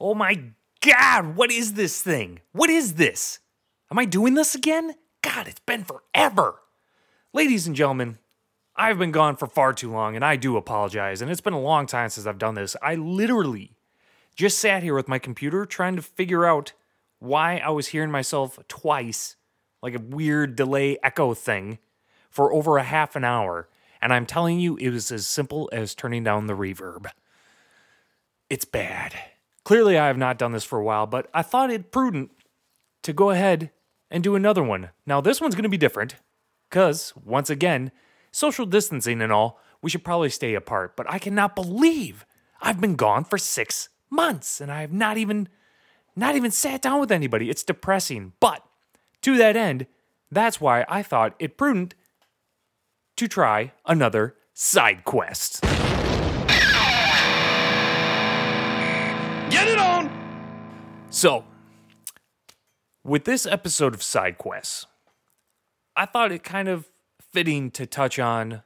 Oh my God, what is this thing? What is this? Am I doing this again? God, it's been forever. Ladies and gentlemen, I've been gone for far too long and I do apologize. And it's been a long time since I've done this. I literally just sat here with my computer trying to figure out why I was hearing myself twice, like a weird delay echo thing, for over a half an hour. And I'm telling you, it was as simple as turning down the reverb. It's bad. Clearly, I have not done this for a while, but I thought it prudent to go ahead and do another one. Now, this one's going to be different because, once again, social distancing and all, we should probably stay apart. But I cannot believe I've been gone for six months and I have not even, not even sat down with anybody. It's depressing. But to that end, that's why I thought it prudent to try another side quest. So, with this episode of Side Quests, I thought it kind of fitting to touch on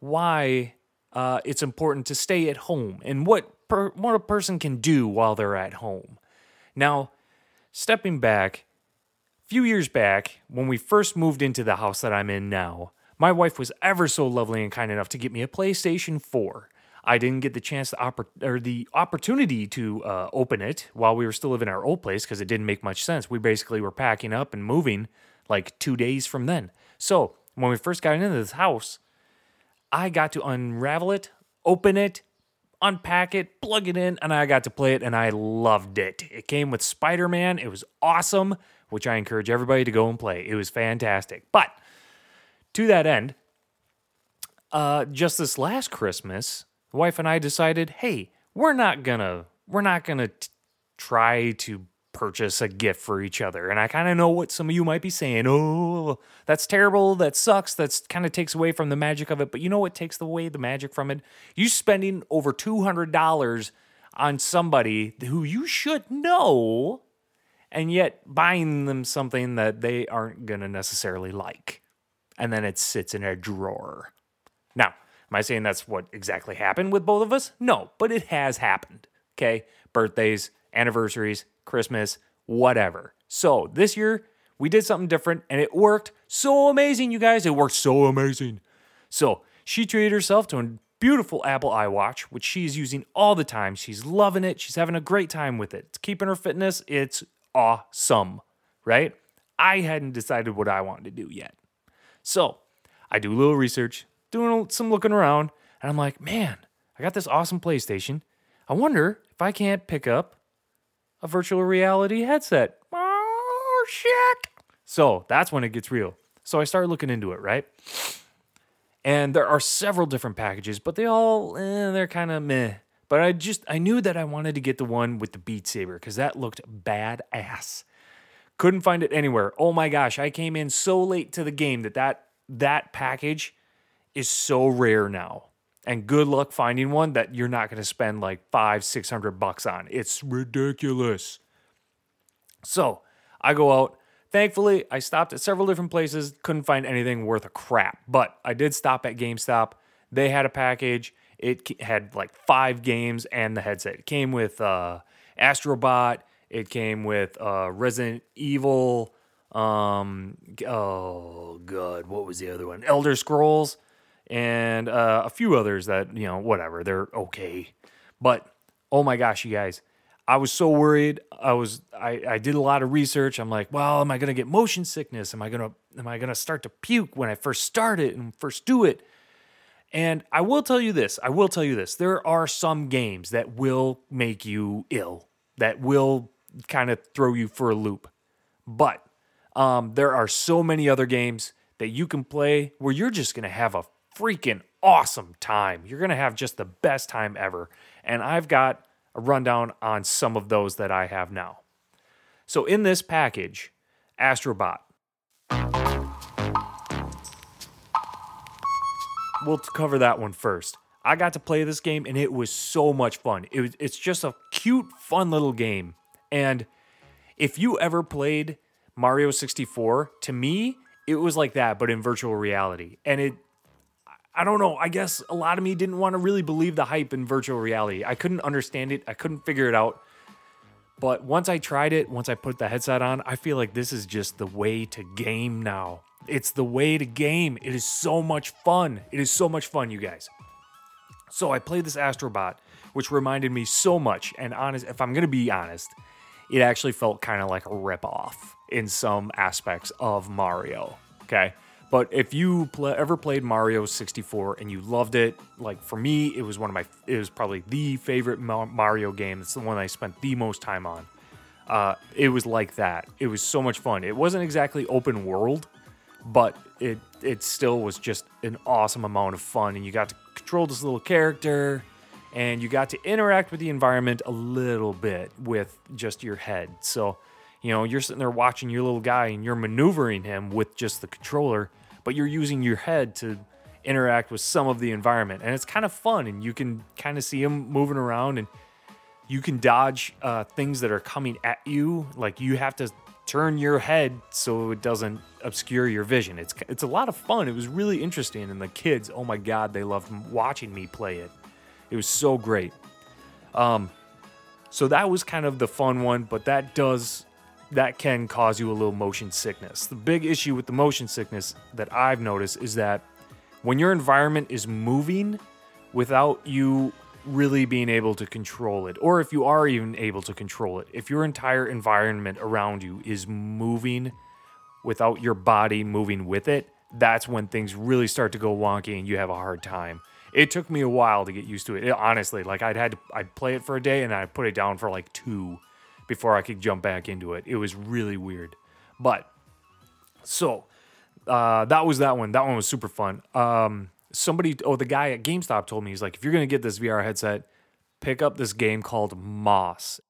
why uh, it's important to stay at home and what per- what a person can do while they're at home. Now, stepping back, a few years back, when we first moved into the house that I'm in now, my wife was ever so lovely and kind enough to get me a PlayStation 4. I didn't get the chance oppor- or the opportunity to uh, open it while we were still living in our old place because it didn't make much sense. We basically were packing up and moving like two days from then. So when we first got into this house, I got to unravel it, open it, unpack it, plug it in, and I got to play it, and I loved it. It came with Spider Man. It was awesome, which I encourage everybody to go and play. It was fantastic. But to that end, uh, just this last Christmas, the wife and I decided, hey, we're not gonna we're not gonna t- try to purchase a gift for each other. And I kind of know what some of you might be saying. Oh, that's terrible. That sucks. That's kind of takes away from the magic of it. But you know what takes away the magic from it? You spending over two hundred dollars on somebody who you should know, and yet buying them something that they aren't gonna necessarily like, and then it sits in a drawer. Now, am I saying that's what exactly happened with both of us? No, but it has happened. Okay. Birthdays, anniversaries, Christmas, whatever. So this year, we did something different and it worked so amazing, you guys. It worked so amazing. So she treated herself to a beautiful Apple iWatch, which she's using all the time. She's loving it. She's having a great time with it. It's keeping her fitness. It's awesome, right? I hadn't decided what I wanted to do yet. So I do a little research, doing some looking around, and I'm like, man, I got this awesome PlayStation. I wonder if I can't pick up a virtual reality headset. Oh, shit. So that's when it gets real. So I started looking into it, right? And there are several different packages, but they all, eh, they're kind of meh. But I just, I knew that I wanted to get the one with the Beat Saber because that looked badass. Couldn't find it anywhere. Oh my gosh, I came in so late to the game that that, that package is so rare now. And good luck finding one that you're not going to spend like five, six hundred bucks on. It's ridiculous. So I go out. Thankfully, I stopped at several different places, couldn't find anything worth a crap. But I did stop at GameStop. They had a package. It had like five games and the headset. It came with uh, Astrobot. It came with uh, Resident Evil. Um, oh god, what was the other one? Elder Scrolls and uh, a few others that you know whatever they're okay. But oh my gosh you guys i was so worried. I was i, I did a lot of research. I'm like well am i going to get motion sickness? Am i going to am i to start to puke when i first start it and first do it? And i will tell you this i will tell you this there are some games that will make you ill that will kind of throw you for a loop. But um, there are so many other games that you can play where you're just going to have a freaking awesome time. You're going to have just the best time ever. And I've got a rundown on some of those that I have now. So, in this package, Astrobot. We'll cover that one first. I got to play this game and it was so much fun. It was, it's just a cute, fun little game. And if you ever played Mario 64, to me, it was like that, but in virtual reality. And it I don't know. I guess a lot of me didn't want to really believe the hype in virtual reality. I couldn't understand it. I couldn't figure it out. But once I tried it, once I put the headset on, I feel like this is just the way to game now. It's the way to game. It is so much fun. It is so much fun, you guys. So I played this Astrobot, which reminded me so much. And honest, if I'm gonna be honest, it actually felt kind of like a ripoff in some aspects of Mario. Okay. But if you pl- ever played Mario 64 and you loved it, like for me, it was one of my, it was probably the favorite Mario game. It's the one I spent the most time on. Uh, it was like that. It was so much fun. It wasn't exactly open world, but it it still was just an awesome amount of fun. And you got to control this little character, and you got to interact with the environment a little bit with just your head. So, you know, you're sitting there watching your little guy, and you're maneuvering him with just the controller, but you're using your head to interact with some of the environment, and it's kind of fun. And you can kind of see him moving around and you can dodge uh, things that are coming at you. Like you have to turn your head so it doesn't obscure your vision. It's it's a lot of fun. It was really interesting, and the kids, oh my god, they loved watching me play it. It was so great. Um, so that was kind of the fun one, but that does that can cause you a little motion sickness. The big issue with the motion sickness that I've noticed is that when your environment is moving without you really being able to control it, or if you are even able to control it, if your entire environment around you is moving without your body moving with it, that's when things really start to go wonky and you have a hard time. It took me a while to get used to it. It- honestly, like I'd had to, I'd play it for a day and I'd put it down for like two before I could jump back into it. It was really weird. But so uh, that was that one. That one was super fun. Um, somebody, oh, the guy at GameStop told me he's like, if you're gonna get this VR headset, pick up this game called Moss.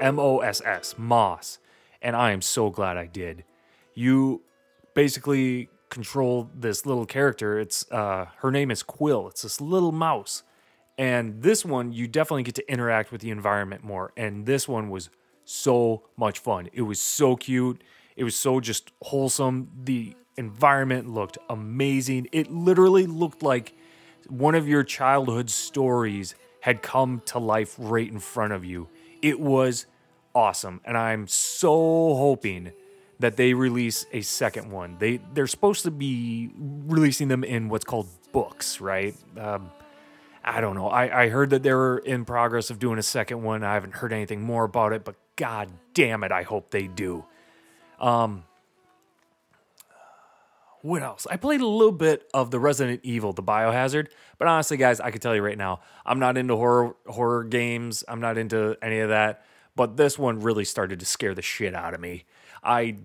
M O S S, Moss. And I am so glad I did. You basically control this little character. It's uh her name is Quill. It's this little mouse. And this one you definitely get to interact with the environment more. And this one was so much fun. It was so cute. It was so just wholesome. The environment looked amazing. It literally looked like one of your childhood stories had come to life right in front of you. It was awesome, and I'm so hoping that they release a second one. They they're supposed to be releasing them in what's called books, right? Um, I don't know. I, I heard that they were in progress of doing a second one. I haven't heard anything more about it, but god damn it, I hope they do. Um, what else? I played a little bit of the Resident Evil, the Biohazard, but honestly, guys, I can tell you right now, I'm not into horror horror games. I'm not into any of that. But this one really started to scare the shit out of me. I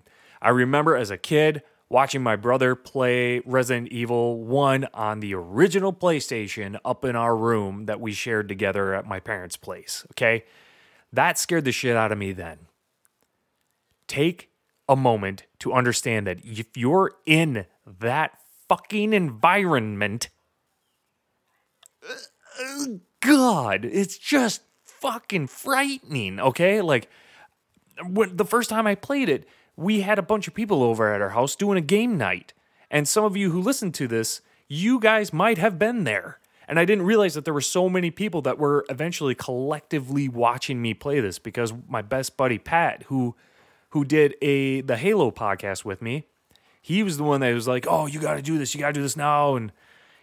I remember as a kid watching my brother play Resident Evil 1 on the original PlayStation up in our room that we shared together at my parents' place. Okay. That scared the shit out of me then. Take a moment to understand that if you're in that fucking environment, God, it's just fucking frightening, okay? Like, when the first time I played it, we had a bunch of people over at our house doing a game night. And some of you who listen to this, you guys might have been there. And I didn't realize that there were so many people that were eventually collectively watching me play this because my best buddy Pat, who who did a the Halo podcast with me, he was the one that was like, "Oh, you got to do this. You got to do this now." And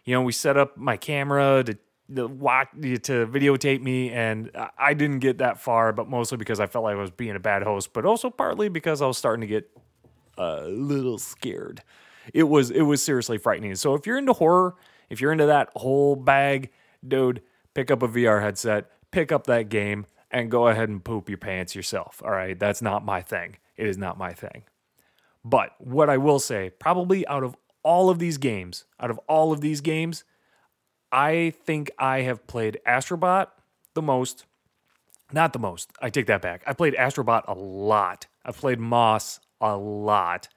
you know, we set up my camera to watch to videotape me, and I didn't get that far, but mostly because I felt like I was being a bad host, but also partly because I was starting to get a little scared. It was it was seriously frightening. So if you're into horror, if you're into that whole bag, dude, pick up a VR headset, pick up that game, and go ahead and poop your pants yourself. All right, that's not my thing. It is not my thing. But what I will say, probably out of all of these games, out of all of these games, I think I have played Astrobot the most. Not the most. I take that back. I played Astrobot a lot. I've played Moss a lot.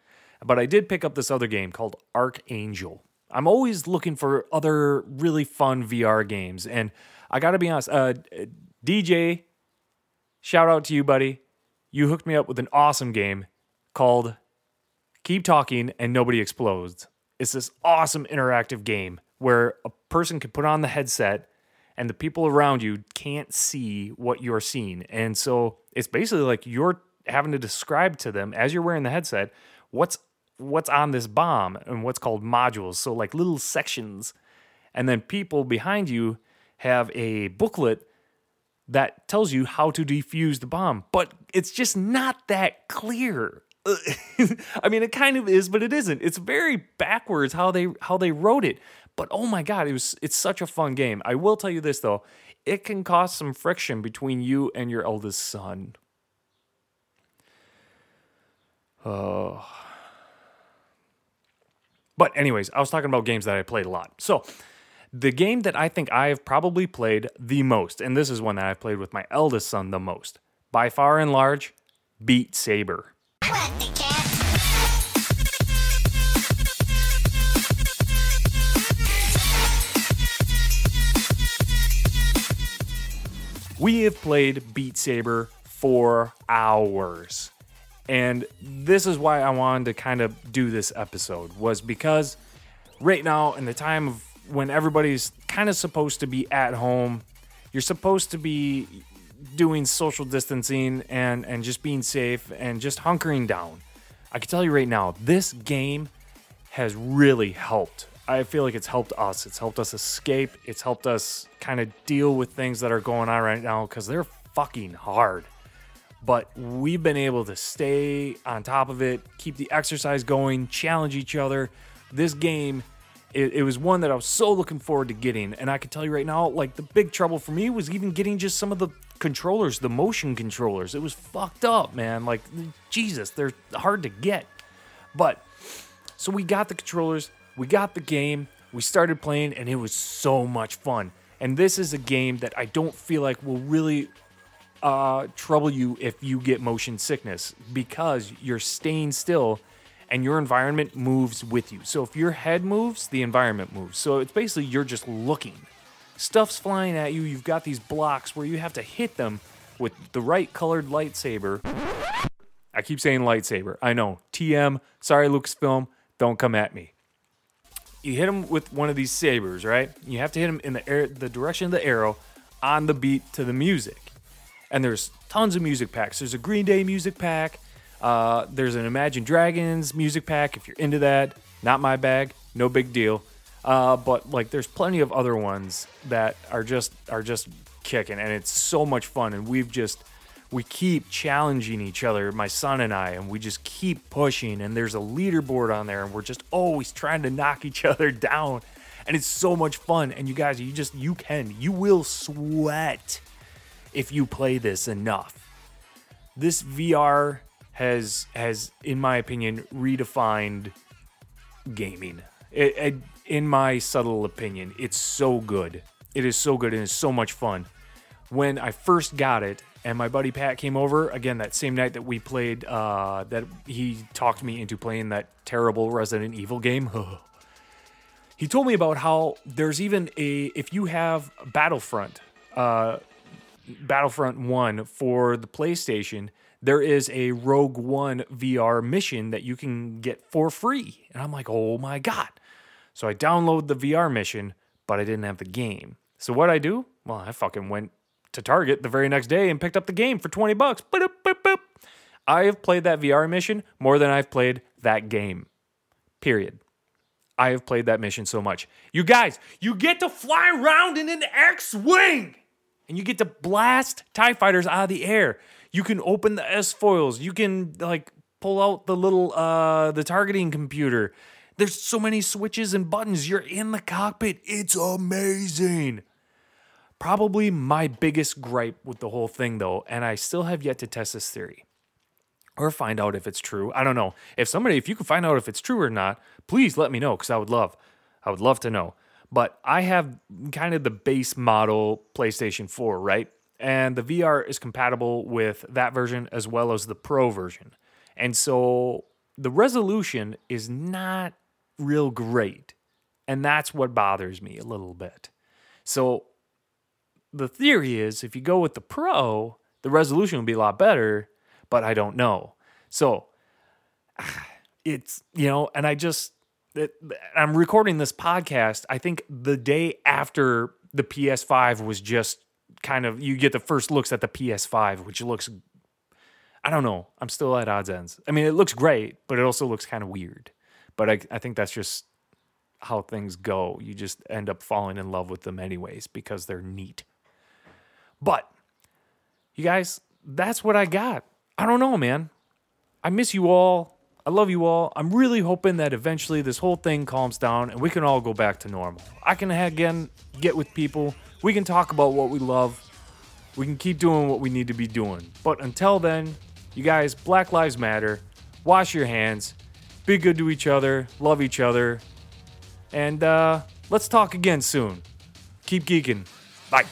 But I did pick up this other game called Archangel. I'm always looking for other really fun VR games. And I got to be honest, uh, DJ, shout out to you, buddy. You hooked me up with an awesome game called keep talking and nobody explodes. It's this awesome interactive game where a person can put on the headset and the people around you can't see what you're seeing. And so it's basically like you're having to describe to them as you're wearing the headset what's what's on this bomb and what's called modules. So like little sections. And then people behind you have a booklet that tells you how to defuse the bomb, but it's just not that clear. I mean, it kind of is, but it isn't. It's very backwards how they how they wrote it. But oh my god, it was it's such a fun game. I will tell you this though, it can cause some friction between you and your eldest son. Oh. But anyways, I was talking about games that I played a lot. So, the game that I think I have probably played the most, and this is one that I've played with my eldest son the most, by far and large, Beat Saber. We have played Beat Saber for hours. And this is why I wanted to kind of do this episode was because right now in the time of when everybody's kind of supposed to be at home, you're supposed to be doing social distancing and and just being safe and just hunkering down. I can tell you right now, this game has really helped. I feel like it's helped us. It's helped us escape. It's helped us kind of deal with things that are going on right now because they're fucking hard. But we've been able to stay on top of it, keep the exercise going, challenge each other. This game, it, it was one that I was so looking forward to getting. And I can tell you right now, like the big trouble for me was even getting just some of the controllers, the motion controllers. It was fucked up, man. Like, Jesus, they're hard to get. But so we got the controllers, we got the game, we started playing, and it was so much fun. And this is a game that I don't feel like will really uh, trouble you if you get motion sickness because you're staying still and your environment moves with you. So if your head moves, the environment moves. So it's basically you're just looking. Stuff's flying at you. You've got these blocks where you have to hit them with the right colored lightsaber. I keep saying lightsaber. I know. TM, sorry, Lucasfilm, don't come at me. You hit them with one of these sabers, right? You have to hit them in the air, the direction of the arrow on the beat to the music. And there's tons of music packs. There's a Green Day music pack. Uh, there's an Imagine Dragons music pack if you're into that. Not my bag, no big deal. Uh, but like, there's plenty of other ones that are just are just kicking, and it's so much fun. And we've just we keep challenging each other, my son and I, and we just keep pushing. And there's a leaderboard on there, and we're just always trying to knock each other down. And it's so much fun. And you guys, you just you can, you will sweat if you play this enough. This VR has has in my opinion redefined gaming. It, it, in my subtle opinion, it's so good. It is so good and it's so much fun. When I first got it and my buddy Pat came over again that same night that we played uh, that he talked me into playing that terrible Resident Evil game. he told me about how there's even a if you have Battlefront uh, Battlefront 1 for the PlayStation, there is a Rogue One VR mission that you can get for free. And I'm like, oh my God. So I download the VR mission, but I didn't have the game. So what I do? Well, I fucking went to Target the very next day and picked up the game for 20 bucks. I have played that VR mission more than I've played that game. Period. I have played that mission so much. You guys, you get to fly around in an X Wing and you get to blast TIE fighters out of the air. You can open the S foils. You can like pull out the little uh the targeting computer. There's so many switches and buttons. You're in the cockpit. It's amazing. Probably my biggest gripe with the whole thing though, and I still have yet to test this theory or find out if it's true. I don't know. If somebody if you can find out if it's true or not, please let me know cuz I would love I would love to know. But I have kind of the base model PlayStation 4, right? And the VR is compatible with that version as well as the Pro version. And so the resolution is not real great. And that's what bothers me a little bit. So the theory is if you go with the Pro, the resolution will be a lot better, but I don't know. So it's you know, and I just it, I'm recording this podcast. I think the day after the PS5 was just kind of you get the first looks at the PS5, which looks I don't know. I'm still at odds ends. I mean, it looks great, but it also looks kind of weird. But I, I think that's just how things go. You just end up falling in love with them anyways because they're neat. But you guys, that's what I got. I don't know, man. I miss you all. I love you all. I'm really hoping that eventually this whole thing calms down and we can all go back to normal. I can again get with people. We can talk about what we love. We can keep doing what we need to be doing. But until then, you guys, Black Lives Matter. Wash your hands. Be good to each other. Love each other. And uh, let's talk again soon. Keep geeking. Bye.